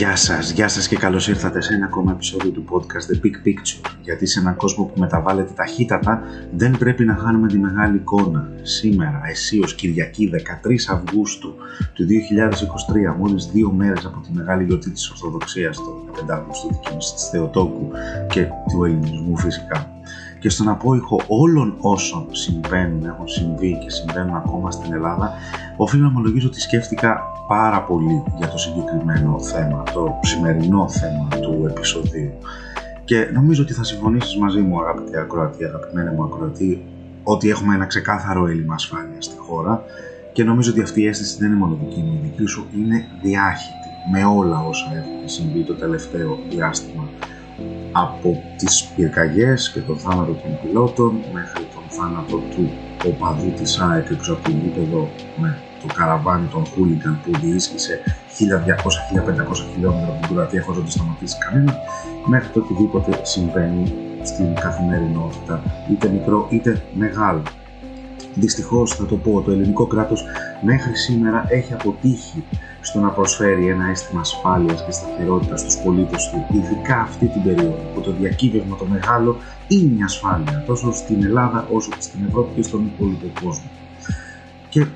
Γεια σας, γεια σας και καλώς ήρθατε σε ένα ακόμα επεισόδιο του podcast The Big Picture γιατί σε έναν κόσμο που μεταβάλλεται ταχύτατα δεν πρέπει να χάνουμε τη μεγάλη εικόνα. Σήμερα, εσείως Κυριακή 13 Αυγούστου του 2023, μόλις δύο μέρες από τη μεγάλη γιορτή της Ορθοδοξίας, το 15 Αυγούστου δικαιώση της Θεοτόκου και του ελληνισμού φυσικά και στον απόϊχο όλων όσων συμβαίνουν, έχουν συμβεί και συμβαίνουν ακόμα στην Ελλάδα, οφείλω να ομολογήσω ότι σκέφτηκα πάρα πολύ για το συγκεκριμένο θέμα, το σημερινό θέμα του επεισοδίου. Και νομίζω ότι θα συμφωνήσεις μαζί μου αγαπητή ακροατή, αγαπημένη μου ακροατή, ότι έχουμε ένα ξεκάθαρο έλλειμμα ασφάλειας στη χώρα και νομίζω ότι αυτή η αίσθηση δεν είναι μόνο δική μου, η δική σου είναι διάχυτη με όλα όσα έχουν συμβεί το τελευταίο διάστημα από τις πυρκαγιές και τον θάνατο των πιλότων μέχρι τον θάνατο του οπαδού της ΑΕΚ έξω από το γήπεδο με το καραβάνι των Χούλιγκαν που διήσχησε 1200-1500 χιλιόμετρα από την Κροατία χωρίς να το σταματήσει κανένα μέχρι το οτιδήποτε συμβαίνει στην καθημερινότητα είτε μικρό είτε μεγάλο. Δυστυχώς θα το πω, το ελληνικό κράτος μέχρι σήμερα έχει αποτύχει στο να προσφέρει ένα αίσθημα ασφάλειας και σταθερότητας στους πολίτες του, ειδικά αυτή την περίοδο που το διακύβευμα το μεγάλο είναι μια ασφάλεια τόσο στην Ελλάδα όσο και στην Ευρώπη και στον υπόλοιπο κόσμο. Και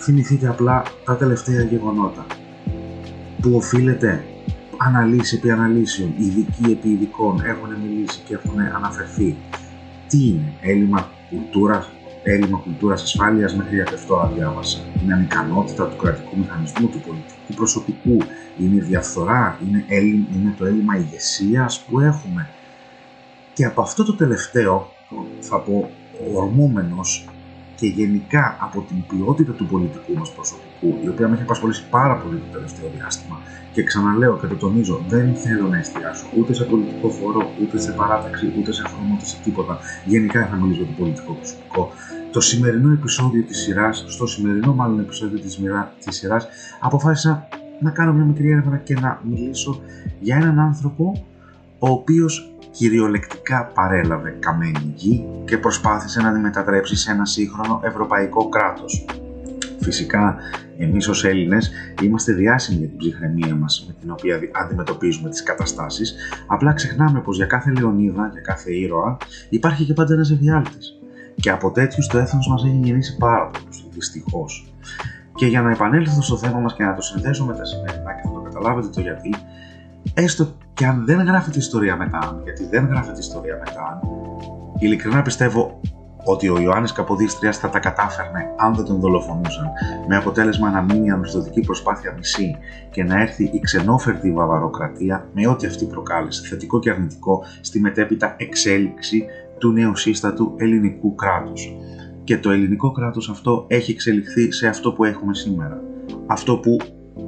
θυμηθείτε απλά τα τελευταία γεγονότα που οφείλεται αναλύσει επί αναλύσεων, ειδικοί επί ειδικών έχουν μιλήσει και έχουν αναφερθεί. Τι είναι έλλειμμα κουλτούρας, έλλειμμα κουλτούρας ασφάλειας μέχρι για αυτό διάβασα. Είναι ανικανότητα του κρατικού μηχανισμού, του πολιτικού προσωπικού, είναι η διαφθορά, είναι, είναι το έλλειμμα ηγεσίας που έχουμε. Και από αυτό το τελευταίο, θα πω ορμόμενο και γενικά από την ποιότητα του πολιτικού μας προσωπικού, η οποία με έχει απασχολήσει πάρα πολύ το τελευταίο διάστημα, και ξαναλέω και το τονίζω, δεν θέλω να εστιάσω ούτε σε πολιτικό φορό, ούτε σε παράταξη, ούτε σε χρώμα, ούτε σε τίποτα. Γενικά θα μιλήσω για το πολιτικό προσωπικό. Το σημερινό επεισόδιο της σειράς, στο σημερινό μάλλον επεισόδιο της, μοιρά, της σειράς, αποφάσισα να κάνω μια μικρή έρευνα και να μιλήσω για έναν άνθρωπο ο οποίος κυριολεκτικά παρέλαβε καμένη γη και προσπάθησε να τη μετατρέψει σε ένα σύγχρονο ευρωπαϊκό κράτος. Φυσικά εμείς ως Έλληνες είμαστε διάσημοι για την ψυχραιμία μας με την οποία αντιμετωπίζουμε τις καταστάσεις, απλά ξεχνάμε πως για κάθε Λεωνίδα, για κάθε ήρωα υπάρχει και πάντα ένας ευδιάλτης. Και από τέτοιους το έθνος μας έχει γεννήσει πάρα πολλούς, δυστυχώς. Και για να επανέλθω στο θέμα μας και να το συνδέσω με τα σημερινά και θα το καταλάβετε το γιατί, έστω και αν δεν γράφεται ιστορία μετά, γιατί δεν γράφεται ιστορία μετά, ειλικρινά πιστεύω ότι ο Ιωάννης Καποδίστριας θα τα κατάφερνε αν δεν τον δολοφονούσαν, με αποτέλεσμα να μείνει η ανορθωτική προσπάθεια μισή και να έρθει η ξενόφερτη βαβαροκρατία με ό,τι αυτή προκάλεσε, θετικό και αρνητικό, στη μετέπειτα εξέλιξη του νεοσύστατου ελληνικού κράτους. Και το ελληνικό κράτος αυτό έχει εξελιχθεί σε αυτό που έχουμε σήμερα. Αυτό που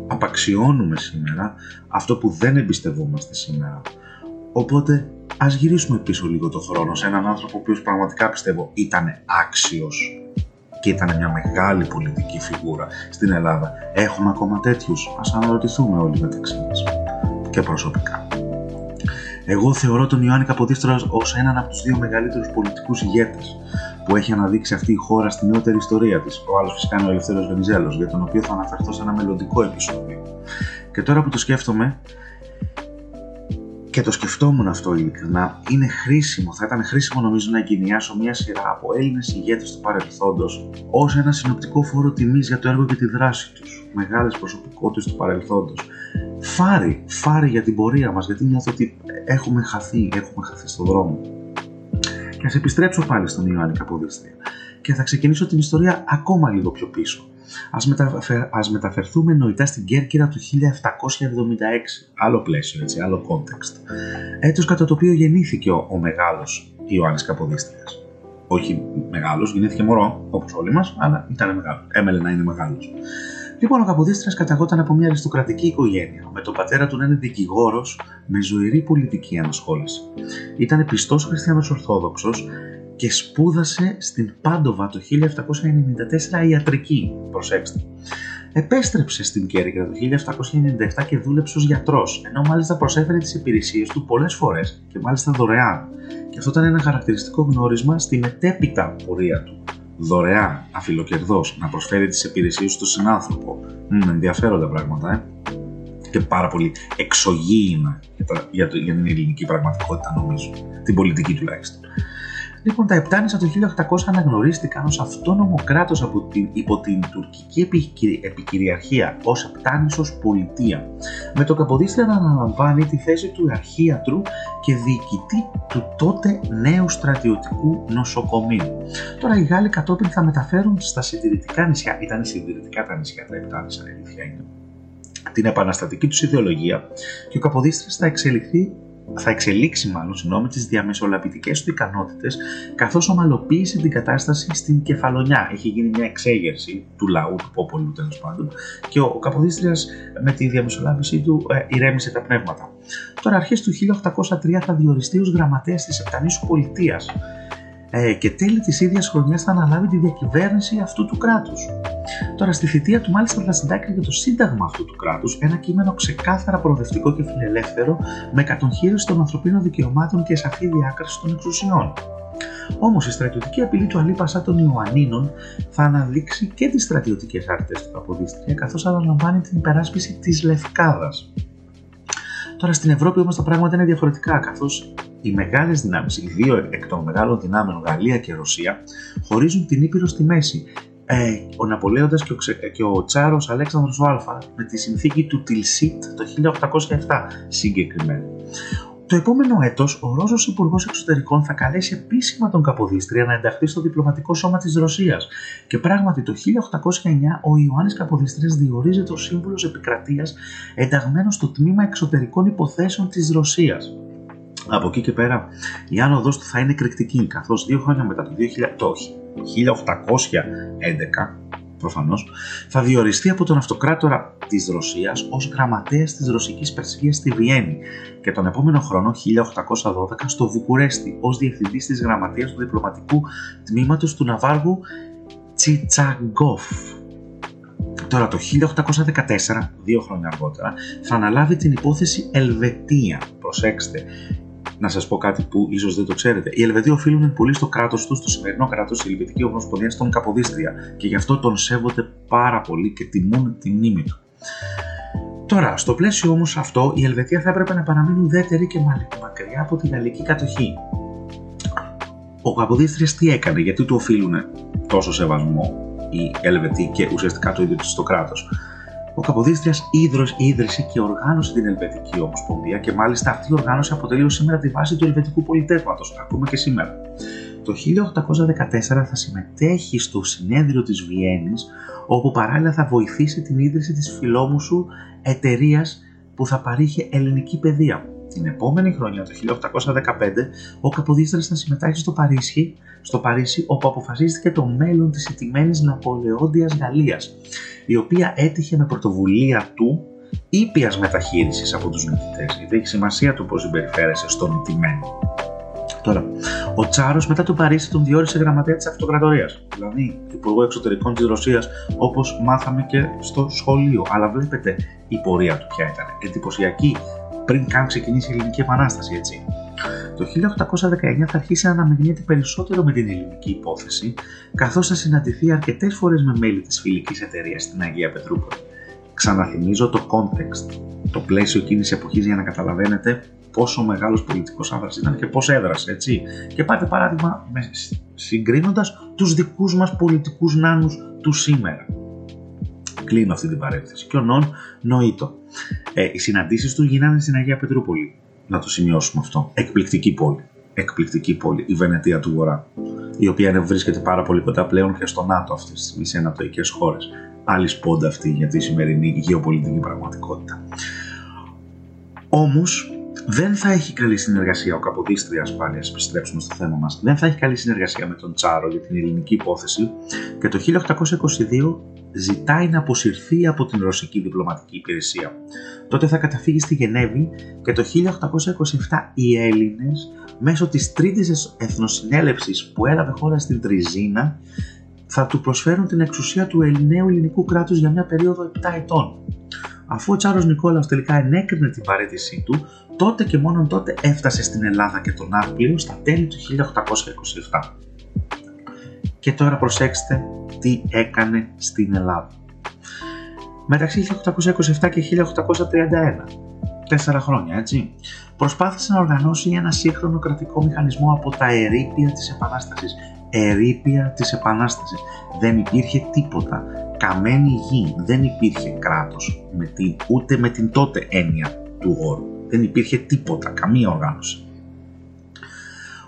απαξιώνουμε σήμερα, αυτό που δεν εμπιστευόμαστε σήμερα. Οπότε ας γυρίσουμε πίσω λίγο το χρόνο σε έναν άνθρωπο ο οποίος πραγματικά πιστεύω ήταν άξιος και ήταν μια μεγάλη πολιτική φιγούρα στην Ελλάδα. Έχουμε ακόμα τέτοιους, ας αναρωτηθούμε όλοι μεταξύ μας και προσωπικά. Εγώ θεωρώ τον Ιωάννη Καποδίστρας ως έναν από τους δύο μεγαλύτερους πολιτικούς ηγέτες που έχει αναδείξει αυτή η χώρα στη νεότερη ιστορία της. Ο άλλος φυσικά είναι ο Ελευθέρος Βενιζέλος, για τον οποίο θα αναφερθώ σε ένα μελλοντικό επεισόδιο. Και τώρα που το σκέφτομαι, και το σκεφτόμουν αυτό ειλικρινά, είναι χρήσιμο, θα ήταν χρήσιμο νομίζω να εγκαινιάσω μια σειρά από Έλληνες ηγέτες του παρελθόντος ως ένα συνοπτικό φόρο τιμής για το έργο και τη δράση τους. Μεγάλες προσωπικότητες του παρελθόντος. Φάρη, φάρη για την πορεία μας, γιατί νιώθω ότι έχουμε χαθεί, έχουμε χαθεί στον δρόμο. Και ας επιστρέψω πάλι στον Ιωάννη Καποδίστρια και θα ξεκινήσω την ιστορία ακόμα λίγο πιο πίσω. Ας, μεταφερ, ας μεταφερθούμε νοητά στην Κέρκυρα του 1776. Άλλο πλαίσιο, έτσι, άλλο context. Έτος κατά το οποίο γεννήθηκε ο, ο μεγάλος Ιωάννης Καποδίστριας. Όχι μεγάλος, γεννήθηκε μωρό, όπως όλοι μας, αλλά ήταν μεγάλος. Έμελε να είναι μεγάλος. Λοιπόν, ο Καποδίστρια καταγόταν από μια αριστοκρατική οικογένεια, με τον πατέρα του να είναι δικηγόρος με ζωηρή πολιτική ανασχόληση. Ήταν πιστός χριστιανός Ορθόδοξος και σπούδασε στην Πάντοβα το 1794 ιατρική. Προσέξτε. Επέστρεψε στην Κέρκυρα το 1797 και δούλεψε ως γιατρός, ενώ μάλιστα προσέφερε τις υπηρεσίες του πολλές φορές και μάλιστα δωρεάν. Και αυτό ήταν ένα χαρακτηριστικό γνώρισμα στη μετέπειτα πορεία του. Δωρεάν, αφιλοκερδός, να προσφέρει τις υπηρεσίες του στον συνάνθρωπο. Μ, ενδιαφέροντα πράγματα, ε. και πάρα πολύ εξωγήινα για, για, για την ελληνική πραγματικότητα νομίζω, την πολιτική τουλάχιστον. Λοιπόν, τα Επτάνησα το 1800 αναγνωρίστηκαν ως αυτόνομο κράτος από την, υπό την τουρκική επικυριαρχία, ως Επτάνησος πολιτεία, με το Καποδίστρια να αναλαμβάνει τη θέση του αρχίατρου και διοικητή του τότε νέου στρατιωτικού νοσοκομείου. Τώρα οι Γάλλοι κατόπιν θα μεταφέρουν στα συντηρητικά νησιά, ήταν συντηρητικά τα νησιά τα Επτάνησα, αλήθεια είναι, την επαναστατική τους ιδεολογία και ο Καποδίστρια θα εξελιχθεί θα εξελίξει μάλλον συγγνώμη, τις διαμεσολαβητικές του ικανότητες καθώς ομαλοποίησε την κατάσταση στην κεφαλονιά. Έχει γίνει μια εξέγερση του λαού, του πόπολου τέλος πάντων και ο, ο Καποδίστριας με τη διαμεσολάβησή του ε, ηρέμησε τα πνεύματα. Τώρα αρχές του 1803 θα διοριστεί ως γραμματέας της Επτανήσου Πολιτείας ε, και τέλη της ίδιας χρονιάς θα αναλάβει τη διακυβέρνηση αυτού του κράτους. Τώρα στη θητεία του μάλιστα θα συντάξει για το σύνταγμα αυτού του κράτους ένα κείμενο ξεκάθαρα προοδευτικό και φιλελεύθερο με κατοχήρωση των ανθρωπίνων δικαιωμάτων και σαφή διάκριση των εξουσιών. Όμως η στρατιωτική απειλή του Αλίπασα των Ιωαννίνων θα αναδείξει και τις στρατιωτικές αρτές του Καποδίστρια, καθώς αναλαμβάνει την υπεράσπιση της Λευκάδας. Τώρα στην Ευρώπη όμως τα πράγματα είναι διαφορετικά, καθώς οι μεγάλες δυνάμεις, οι δύο εκ των μεγάλων δυνάμεων, Γαλλία και Ρωσία, χωρίζουν την Ήπειρο στη μέση. Ε, ο Ναπολέοντας και ο, ξε... και ο Τσάρος Αλέξανδρος Α με τη συνθήκη του Τιλσίτ το 1807 συγκεκριμένα. Το επόμενο έτος, ο Ρώσος Υπουργός Εξωτερικών θα καλέσει επίσημα τον Καποδίστρια να ενταχθεί στο διπλωματικό σώμα της Ρωσίας. Και πράγματι το 1809 ο Ιωάννης Καποδίστριας διορίζεται ως σύμβουλος επικρατείας ενταγμένος στο τμήμα εξωτερικών υποθέσεων της Ρωσίας. Από εκεί και πέρα η άνοδο του θα είναι εκρηκτική, καθώς δύο χρόνια μετά το, 2000, το 1811 προφανώς, θα διοριστεί από τον αυτοκράτορα της Ρωσίας ως γραμματέας της ρωσικής πρεσβείας στη Βιέννη και τον επόμενο χρόνο, 1812, στο Βουκουρέστι ως διευθυντής της γραμματείας του διπλωματικού τμήματος του Ναβάργου Τσιτσαγκόφ. Τώρα το 1814, δύο χρόνια αργότερα, θα αναλάβει την υπόθεση Ελβετία. Προσέξτε, να σας πω κάτι που ίσως δεν το ξέρετε. Οι Ελβετοί οφείλουν πολύ στο κράτος τους, στο σημερινό κράτος τη Ελβετική Ομοσπονδία, στον Καποδίστρια και γι' αυτό τον σέβονται πάρα πολύ και τιμούν τη μνήμη του. Τώρα, στο πλαίσιο όμως αυτό, η Ελβετία θα έπρεπε να παραμείνει ουδέτερη και μακριά από τη γαλλική κατοχή. Ο Καποδίστριας τι έκανε, γιατί του οφείλουν τόσο σεβασμό οι Ελβετοί και ουσιαστικά το ίδιο το κράτος; Ο Καποδίστριας ίδρυσε και οργάνωσε την Ελβετική Ομοσπονδία και μάλιστα αυτή η οργάνωση αποτελεί σήμερα τη βάση του Ελβετικού πολιτεύματος, ακόμα και σήμερα. Το 1814 θα συμμετέχει στο συνέδριο της Βιέννης, όπου παράλληλα θα βοηθήσει την ίδρυση της φιλόμουσου εταιρείας που θα παρήχε ελληνική παιδεία. Την επόμενη χρονιά, το 1815, ο Καποδίστρας θα συμμετάσχει στο Παρίσι, στο Παρίσι όπου αποφασίστηκε το μέλλον της ιτημένης Ναπολεόντιας Γαλλίας, η οποία έτυχε με πρωτοβουλία του ήπιας μεταχείρισης από τους νικητές, γιατί έχει σημασία του πώς συμπεριφέρεσαι στον ιτημένο. Τώρα, ο Τσάρος μετά το Παρίσι τον διόρισε γραμματέα της Αυτοκρατορίας, δηλαδή Υπουργό Εξωτερικών της Ρωσίας, όπως μάθαμε και στο σχολείο. Αλλά βλέπετε η πορεία του ποια ήταν. Εντυπωσιακή πριν καν ξεκινήσει η Ελληνική Επανάσταση, έτσι. Το 1819 θα αρχίσει να αναμειγνύεται περισσότερο με την ελληνική υπόθεση, καθώς θα συναντηθεί αρκετές φορές με μέλη της φιλικής εταιρείας στην Αγία Πετρούπολη. Ξαναθυμίζω το context, το πλαίσιο εκείνης εποχής για να καταλαβαίνετε πόσο μεγάλος πολιτικός άνδρας ήταν και πώς έδρασε, έτσι. Και πάτε παράδειγμα συγκρίνοντας τους δικούς μας πολιτικούς νάνους του σήμερα. Κλείνω αυτή την παρένθεση. Και ο Νον νοήτο. Ε, οι συναντήσεις του γίνανε στην Αγία Πετρούπολη. Να το σημειώσουμε αυτό. Εκπληκτική πόλη. Εκπληκτική πόλη, η Βενετία του Βορρά. Η οποία βρίσκεται πάρα πολύ κοντά πλέον και στο ΝΑΤΟ αυτή τη στιγμή σε ανατολικές χώρες. Άλλη σπόντα αυτή για τη σημερινή γεωπολιτική πραγματικότητα. Όμως, δεν θα έχει καλή συνεργασία ο Καποδίστρια πάλι, α επιστρέψουμε στο θέμα μας. Δεν θα έχει καλή συνεργασία με τον Τσάρο για την ελληνική υπόθεση και το 1822 ζητάει να αποσυρθεί από την ρωσική διπλωματική υπηρεσία. Τότε θα καταφύγει στη Γενέβη και το 1827 οι Έλληνες μέσω της τρίτης εθνοσυνέλευσης που έλαβε χώρα στην Τριζίνα θα του προσφέρουν την εξουσία του Ελληναίου ελληνικού κράτους για μια περίοδο 7 ετών. Αφού ο Τσάρος Νικόλαος τελικά ενέκρινε την παρέτησή του, τότε και μόνο τότε έφτασε στην Ελλάδα και τον Ναύπλιο στα τέλη του 1827. Και τώρα προσέξτε τι έκανε στην Ελλάδα. μεταξύ 1827 και 1831. Τέσσερα χρόνια, έτσι. Προσπάθησε να οργανώσει ένα σύγχρονο κρατικό μηχανισμό από τα ερήπια της Επανάστασης. Ερήπια της Επανάστασης. Δεν υπήρχε τίποτα. Καμένη γη. Δεν υπήρχε κράτος. Με τη, ούτε με την τότε έννοια του όρου. Δεν υπήρχε τίποτα. Καμία οργάνωση.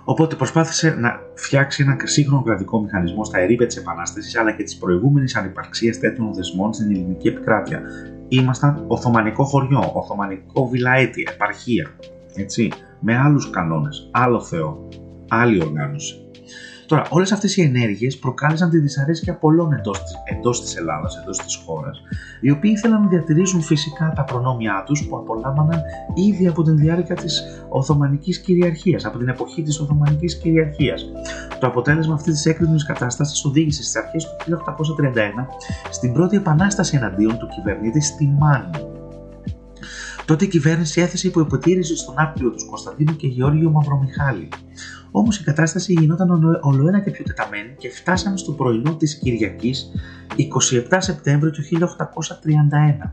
Οπότε προσπάθησε να φτιάξει ένα σύγχρονο κρατικό μηχανισμό στα ερήπια της Επανάστασης αλλά και της προηγούμενης ανυπαρξίας τέτοιων δεσμών στην ελληνική επικράτεια. Ήμασταν Οθωμανικό χωριό, Οθωμανικό βιλαέτη, επαρχία. Έτσι, με άλλους κανόνες, άλλο Θεό, άλλη οργάνωση. Τώρα, όλες αυτές οι ενέργειες προκάλεσαν τη δυσαρέσκεια πολλών εντός εντός της Ελλάδας, εντός της χώρας, οι οποίοι ήθελαν να διατηρήσουν φυσικά τα προνόμια τους που απολάμβαναν ήδη από την διάρκεια της Οθωμανικής κυριαρχίας, από την εποχή της Οθωμανικής κυριαρχίας. Το αποτέλεσμα αυτής της έκρημνης κατάστασης οδήγησε στις αρχές του 1831 στην πρώτη επανάσταση εναντίον του κυβερνήτη στη Μάνη. Τότε η κυβέρνηση έθεσε υπό υποτήρηση στον άπλιο τους Κωνσταντίνου και Γεώργιο Μαυρομιχάλη. Όμως η κατάσταση γινόταν ολοένα και πιο τεταμένη και φτάσαμε στο πρωινό της Κυριακής 27 Σεπτέμβριου του 1831.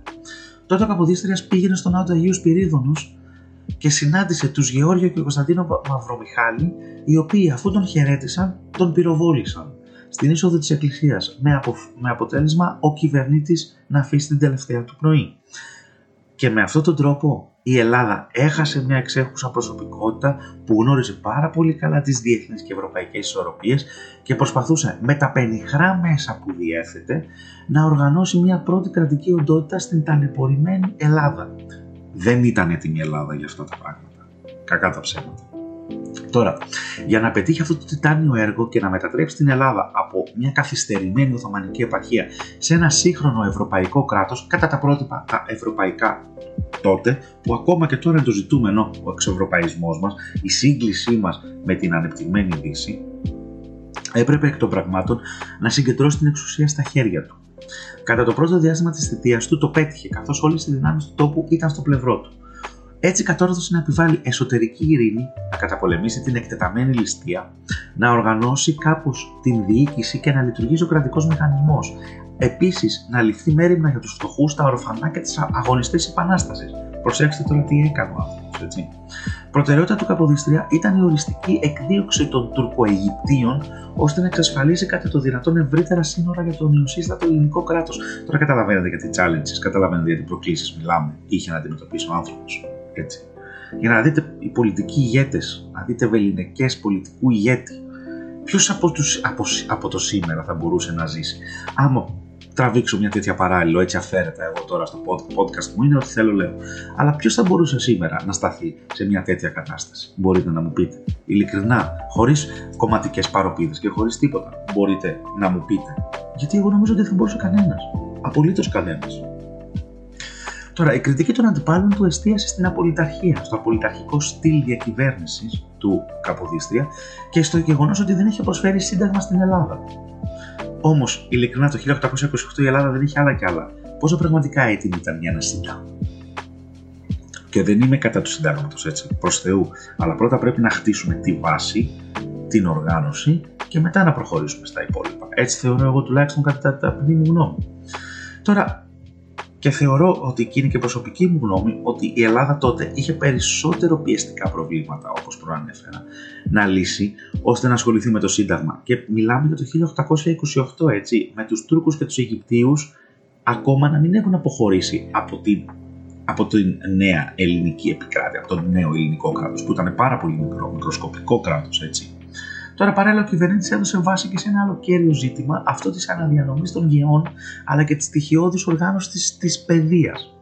Τότε ο Καποδίστριας πήγαινε στον Άντο Αγίου Σπυρίδωνου και συνάντησε τους Γεώργιο και Κωνσταντίνο Μαυρομιχάλη, οι οποίοι αφού τον χαιρέτησαν, τον πυροβόλησαν στην είσοδο της Εκκλησίας, με, με αποτέλεσμα ο κυβερνήτης να αφήσει την τελευταία του πνοή. Και με αυτόν τον τρόπο η Ελλάδα έχασε μια εξέχουσα προσωπικότητα που γνώριζε πάρα πολύ καλά τις διεθνείς και ευρωπαϊκές ισορροπίες και προσπαθούσε με τα πενιχρά μέσα που διέθετε να οργανώσει μια πρώτη κρατική οντότητα στην ταλαιπωρημένη Ελλάδα. Δεν ήταν έτοιμη η Ελλάδα για αυτά τα πράγματα. Κακά τα ψέματα. Τώρα, για να πετύχει αυτό το τιτάνιο έργο και να μετατρέψει την Ελλάδα από μια καθυστερημένη Οθωμανική επαρχία σε ένα σύγχρονο ευρωπαϊκό κράτος κατά τα πρότυπα τα ευρωπαϊκά τότε, που ακόμα και τώρα είναι το ζητούμενο ο εξευρωπαϊσμός μας, η σύγκλησή μας με την ανεπτυγμένη Δύση, έπρεπε εκ των πραγμάτων να συγκεντρώσει την εξουσία στα χέρια του. Κατά το πρώτο διάστημα της θητείας του το πέτυχε, καθώς όλες οι δυνάμεις του τόπου ήταν στο πλευρό του. Έτσι κατόρθωσε να επιβάλλει εσωτερική ειρήνη, να καταπολεμήσει την εκτεταμένη ληστεία, να οργανώσει κάπως την διοίκηση και να λειτουργήσει ο κρατικός μηχανισμός. Επίσης, να ληφθεί μέρημνα για τους φτωχούς, τα ορφανά και τις αγωνιστές επανάστασης. Προσέξτε τώρα τι έκανε ο άνθρωπος, έτσι. Προτεραιότητα του Καποδίστρια ήταν η οριστική εκδίωξη των Τουρκοαιγυπτίων ώστε να εξασφαλίσει κάτι το δυνατόν ευρύτερα σύνορα για το νεοσύστατο ελληνικό κράτος. Τώρα καταλαβαίνετε για τι challenges, καταλαβαίνετε για τι προκλήσεις μιλάμε, είχε να αντιμετωπίσει ο άνθρωπος έτσι. Για να δείτε οι πολιτικοί ηγέτες, να δείτε βεληνικές πολιτικού ηγέτη. Ποιος από, τους, από, από το σήμερα θα μπορούσε να ζήσει. Άμα τραβήξω μια τέτοια παράλληλο, έτσι αφαίρετα εγώ τώρα στο podcast μου, είναι ότι θέλω λέω. Αλλά ποιος θα μπορούσε σήμερα να σταθεί σε μια τέτοια κατάσταση, μπορείτε να μου πείτε. Ειλικρινά, χωρίς κομματικές παροπίδες και χωρίς τίποτα, μπορείτε να μου πείτε. Γιατί εγώ νομίζω ότι δεν θα μπορούσε κανένας. Απολύτως κανένας. Τώρα, η κριτική των αντιπάλων του εστίασε στην απολυταρχία, στο απολυταρχικό στυλ διακυβέρνησης του Καποδίστρια και στο γεγονός ότι δεν έχει προσφέρει σύνταγμα στην Ελλάδα. Όμως, ειλικρινά, το 1828 η Ελλάδα δεν είχε άλλα κι άλλα. Πόσο πραγματικά έτοιμη ήταν για ένα σύνταγμα; Και δεν είμαι κατά του συντάγματος έτσι, προς Θεού. Αλλά πρώτα πρέπει να χτίσουμε τη βάση, την οργάνωση και μετά να προχωρήσουμε στα υπόλοιπα. Έτσι θεωρώ εγώ τουλάχιστον κατά τα μου γνώμη. Τώρα, και θεωρώ ότι εκείνη και προσωπική μου γνώμη ότι η Ελλάδα τότε είχε περισσότερο πιεστικά προβλήματα όπως προανέφερα να λύσει ώστε να ασχοληθεί με το Σύνταγμα. Και μιλάμε για το 1828 έτσι με τους Τούρκους και τους Αιγυπτίους ακόμα να μην έχουν αποχωρήσει από την, από την νέα ελληνική επικράτεια, από το νέο ελληνικό κράτος που ήταν πάρα πολύ μικρό, μικροσκοπικό κράτος έτσι Τώρα παράλληλα ο κυβερνήτης έδωσε βάση και σε ένα άλλο κέριο ζήτημα, αυτό της αναδιανομής των γεών αλλά και της στοιχειώδη οργάνωσης της παιδείας.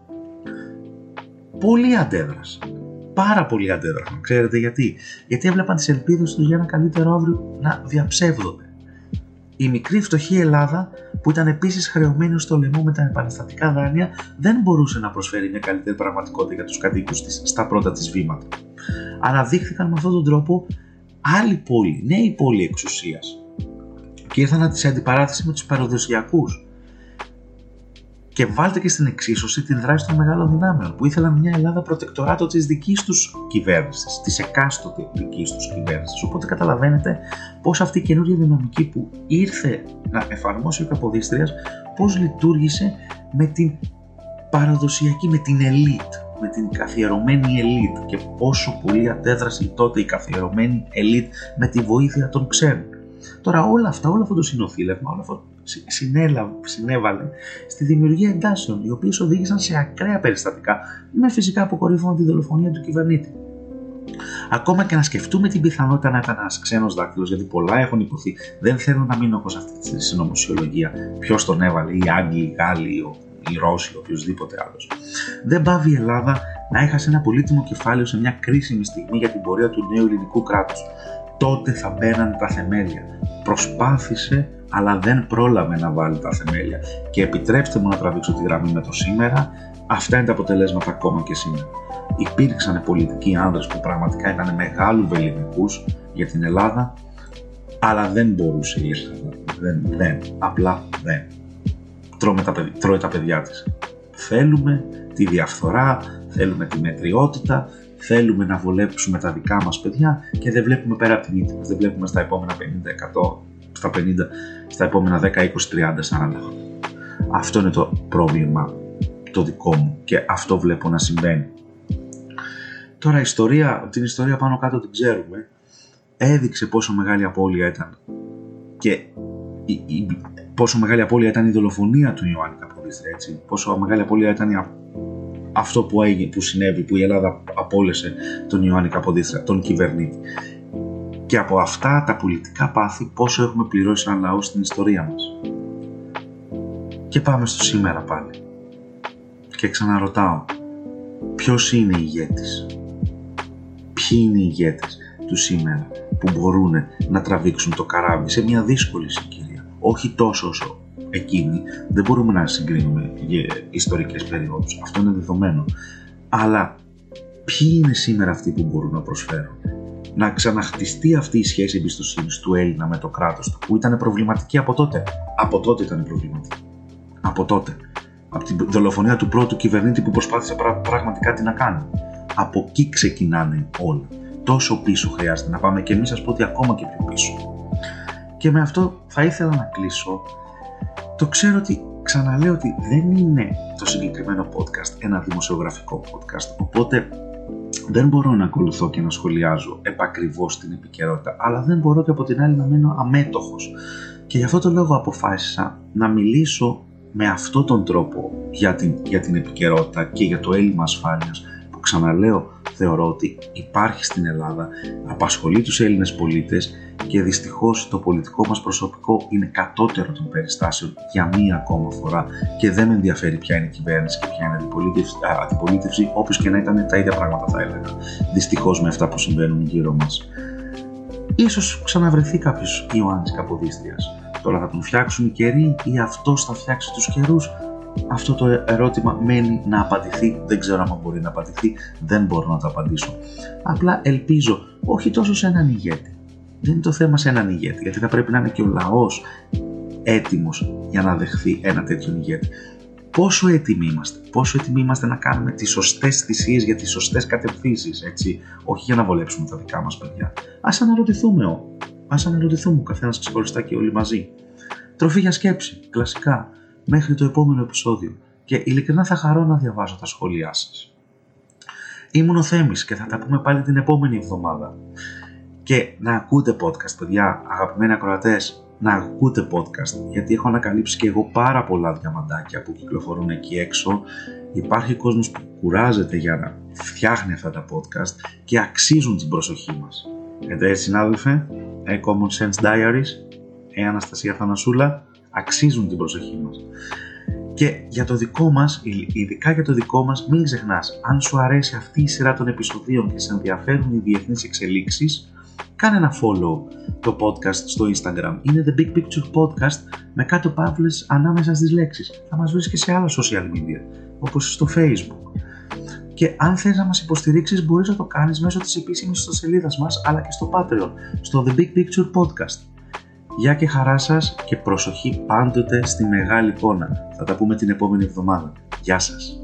Πολύ αντέδρασαν. Πάρα πολύ αντέδρασαν. Ξέρετε γιατί; Γιατί έβλεπαν τις ελπίδες τους για ένα καλύτερο αύριο να διαψεύδονται. Η μικρή φτωχή Ελλάδα, που ήταν επίσης χρεωμένη στο λαιμό με τα επαναστατικά δάνεια, δεν μπορούσε να προσφέρει μια καλύτερη πραγματικότητα για τους κατοίκους της στα πρώτα της βήματα. Αναδείχθηκαν με αυτόν τον τρόπο άλλη πόλη, νέη πόλη εξουσίας. Και ήρθαν σε αντιπαράθεση με τους παραδοσιακούς. Και βάλτε και στην εξίσωση την δράση των μεγάλων δυνάμεων που ήθελαν μια Ελλάδα προτεκτοράτο της δικής τους κυβέρνησης, της εκάστοτε δικής τους κυβέρνησης. Οπότε καταλαβαίνετε πώς αυτή η καινούργια δυναμική που ήρθε να εφαρμόσει ο Καποδίστριας, πώς λειτουργήσε με την παραδοσιακή, με την ελίτ, με την καθιερωμένη ελίτ και πόσο πολύ αντέδρασε τότε η καθιερωμένη ελίτ με τη βοήθεια των ξένων. Τώρα όλα αυτά, όλο αυτό το συνοθήλευμα, όλο αυτό συνέβαλε στη δημιουργία εντάσεων, οι οποίες οδήγησαν σε ακραία περιστατικά, με φυσικά αποκορύφωνα τη δολοφονία του κυβερνήτη. Ακόμα και να σκεφτούμε την πιθανότητα να ήταν ένας ξένος δάκτυλος, γιατί πολλά έχουν υποθεί. Δεν θέλω να μείνω όπω αυτή τη συνωμοσιολογία. Ποιος τον έβαλε, οι Άγγλοι, οι Γάλλοι, οι Ρώσοι, οποιοδήποτε άλλος. Δεν πάβει η Ελλάδα να έχασε ένα πολύτιμο κεφάλαιο σε μια κρίσιμη στιγμή για την πορεία του νέου ελληνικού κράτους. Τότε θα μπαίναν τα θεμέλια. Προσπάθησε αλλά δεν πρόλαβε να βάλει τα θεμέλια. Και επιτρέψτε μου να τραβήξω τη γραμμή με το σήμερα, αυτά είναι τα αποτελέσματα ακόμα και σήμερα. Υπήρξαν πολιτικοί άνδρες που πραγματικά ήταν μεγάλου βεληνικούς για την Ελλάδα, αλλά δεν μπορούσε η Ελλάδα. Δεν, δεν, απλά δεν. Τρώμε τα, τρώει τα παιδιά της. Θέλουμε τη διαφθορά, θέλουμε τη μετριότητα, θέλουμε να βολέψουμε τα δικά μας παιδιά και δεν βλέπουμε πέρα από την μύτη μας, δεν βλέπουμε στα επόμενα 50, στα 50, στα επόμενα 10, 20, 30, 40 χρόνια. Αυτό είναι το πρόβλημα το δικό μου και αυτό βλέπω να συμβαίνει. Τώρα η ιστορία, την ιστορία πάνω κάτω την ξέρουμε, έδειξε πόσο μεγάλη απώλεια ήταν και η, η, πόσο μεγάλη απώλεια ήταν η δολοφονία του Ιωάννη Καποδίστρια, έτσι, πόσο μεγάλη απώλεια ήταν αυτό που, έγινε, που συνέβη, που η Ελλάδα απόλυσε τον Ιωάννη Καποδίστρια, τον κυβερνήτη και από αυτά τα πολιτικά πάθη πόσο έχουμε πληρώσει ένα λαό στην ιστορία μας. Και πάμε στο σήμερα πάλι. Και ξαναρωτάω, ποιος είναι η ηγέτης. Ποιοι είναι οι ηγέτες του σήμερα που μπορούν να τραβήξουν το καράβι σε μια δύσκολη συγκυρία; Όχι τόσο όσο εκείνοι, δεν μπορούμε να συγκρίνουμε για ιστορικές περιόδους, αυτό είναι δεδομένο. Αλλά ποιοι είναι σήμερα αυτοί που μπορούν να προσφέρουν; Να ξαναχτιστεί αυτή η σχέση εμπιστοσύνης του Έλληνα με το κράτος του, που ήταν προβληματική από τότε. Από τότε ήταν προβληματική. Από τότε. Από την δολοφονία του πρώτου κυβερνήτη που προσπάθησε πραγματικά τι να κάνει. Από εκεί ξεκινάνε όλα. Τόσο πίσω χρειάζεται να πάμε και εμείς, ας πω ότι ακόμα και πιο πίσω. Και με αυτό θα ήθελα να κλείσω. Το ξέρω ότι ξαναλέω ότι δεν είναι το συγκεκριμένο podcast ένα δημοσιογραφικό podcast, οπότε δεν μπορώ να ακολουθώ και να σχολιάζω επακριβώς την επικαιρότητα, αλλά δεν μπορώ και από την άλλη να μένω αμέτωχος. Και γι' αυτό το λόγο αποφάσισα να μιλήσω με αυτόν τον τρόπο για την, για την επικαιρότητα και για το έλλειμμα ασφάλειας που ξαναλέω θεωρώ ότι υπάρχει στην Ελλάδα, απασχολεί τους Έλληνες πολίτες και δυστυχώς το πολιτικό μας προσωπικό είναι κατώτερο των περιστάσεων για μία ακόμα φορά και δεν με ενδιαφέρει ποια είναι η κυβέρνηση και ποια είναι η αντιπολίτευση, αντιπολίτευση όπως και να ήταν τα ίδια πράγματα θα έλεγα. Δυστυχώς με αυτά που συμβαίνουν γύρω μας. Ίσως ξαναβρεθεί κάποιος Ιωάννης Καποδίστριας. Τώρα θα τον φτιάξουν οι καιροί ή αυτός θα φτιάξει τους καιρούς αυτό το ερώτημα μένει να απαντηθεί. Δεν ξέρω αν μπορεί να απαντηθεί, δεν μπορώ να το απαντήσω. Απλά ελπίζω όχι τόσο σε έναν ηγέτη. Δεν είναι το θέμα σε έναν ηγέτη, γιατί θα πρέπει να είναι και ο λαός έτοιμος για να δεχθεί ένα τέτοιο ηγέτη. Πόσο έτοιμοι είμαστε, πόσο έτοιμοι είμαστε να κάνουμε τις σωστές θυσίες για τις σωστές κατευθύνσεις, έτσι, όχι για να βολέψουμε τα δικά μας παιδιά. Ας αναρωτηθούμε, ο, ας αναρωτηθούμε ο καθένας ξεχωριστά και όλοι μαζί. Τροφή για σκέψη, κλασικά μέχρι το επόμενο επεισόδιο και ειλικρινά θα χαρώ να διαβάζω τα σχόλιά σας. Ήμουν ο Θέμης και θα τα πούμε πάλι την επόμενη εβδομάδα. Και να ακούτε podcast, παιδιά, αγαπημένοι ακροατές, να ακούτε podcast, γιατί έχω ανακαλύψει και εγώ πάρα πολλά διαμαντάκια που κυκλοφορούν εκεί έξω. Υπάρχει κόσμος που κουράζεται για να φτιάχνει αυτά τα podcast και αξίζουν την προσοχή μας. Έτσι, συνάδελφε, ε, Common Sense Diaries, ε, Αναστασία Θανασούλα, αξίζουν την προσοχή μας. Και για το δικό μας, ειδικά για το δικό μας, μην ξεχνάς, αν σου αρέσει αυτή η σειρά των επεισοδίων και σε ενδιαφέρουν οι διεθνείς εξελίξεις, κάνε ένα follow το podcast στο Instagram. Είναι The Big Picture Podcast με κάτω παύλες ανάμεσα στις λέξεις. Θα μας βρεις και σε άλλα social media, όπως στο Facebook. Και αν θες να μας υποστηρίξεις μπορείς να το κάνεις μέσω της επίσημης ιστοσελίδας μας αλλά και στο Patreon, στο The Big Picture Podcast. Γεια και χαρά σας και προσοχή πάντοτε στη μεγάλη εικόνα. Θα τα πούμε την επόμενη εβδομάδα. Γεια σας.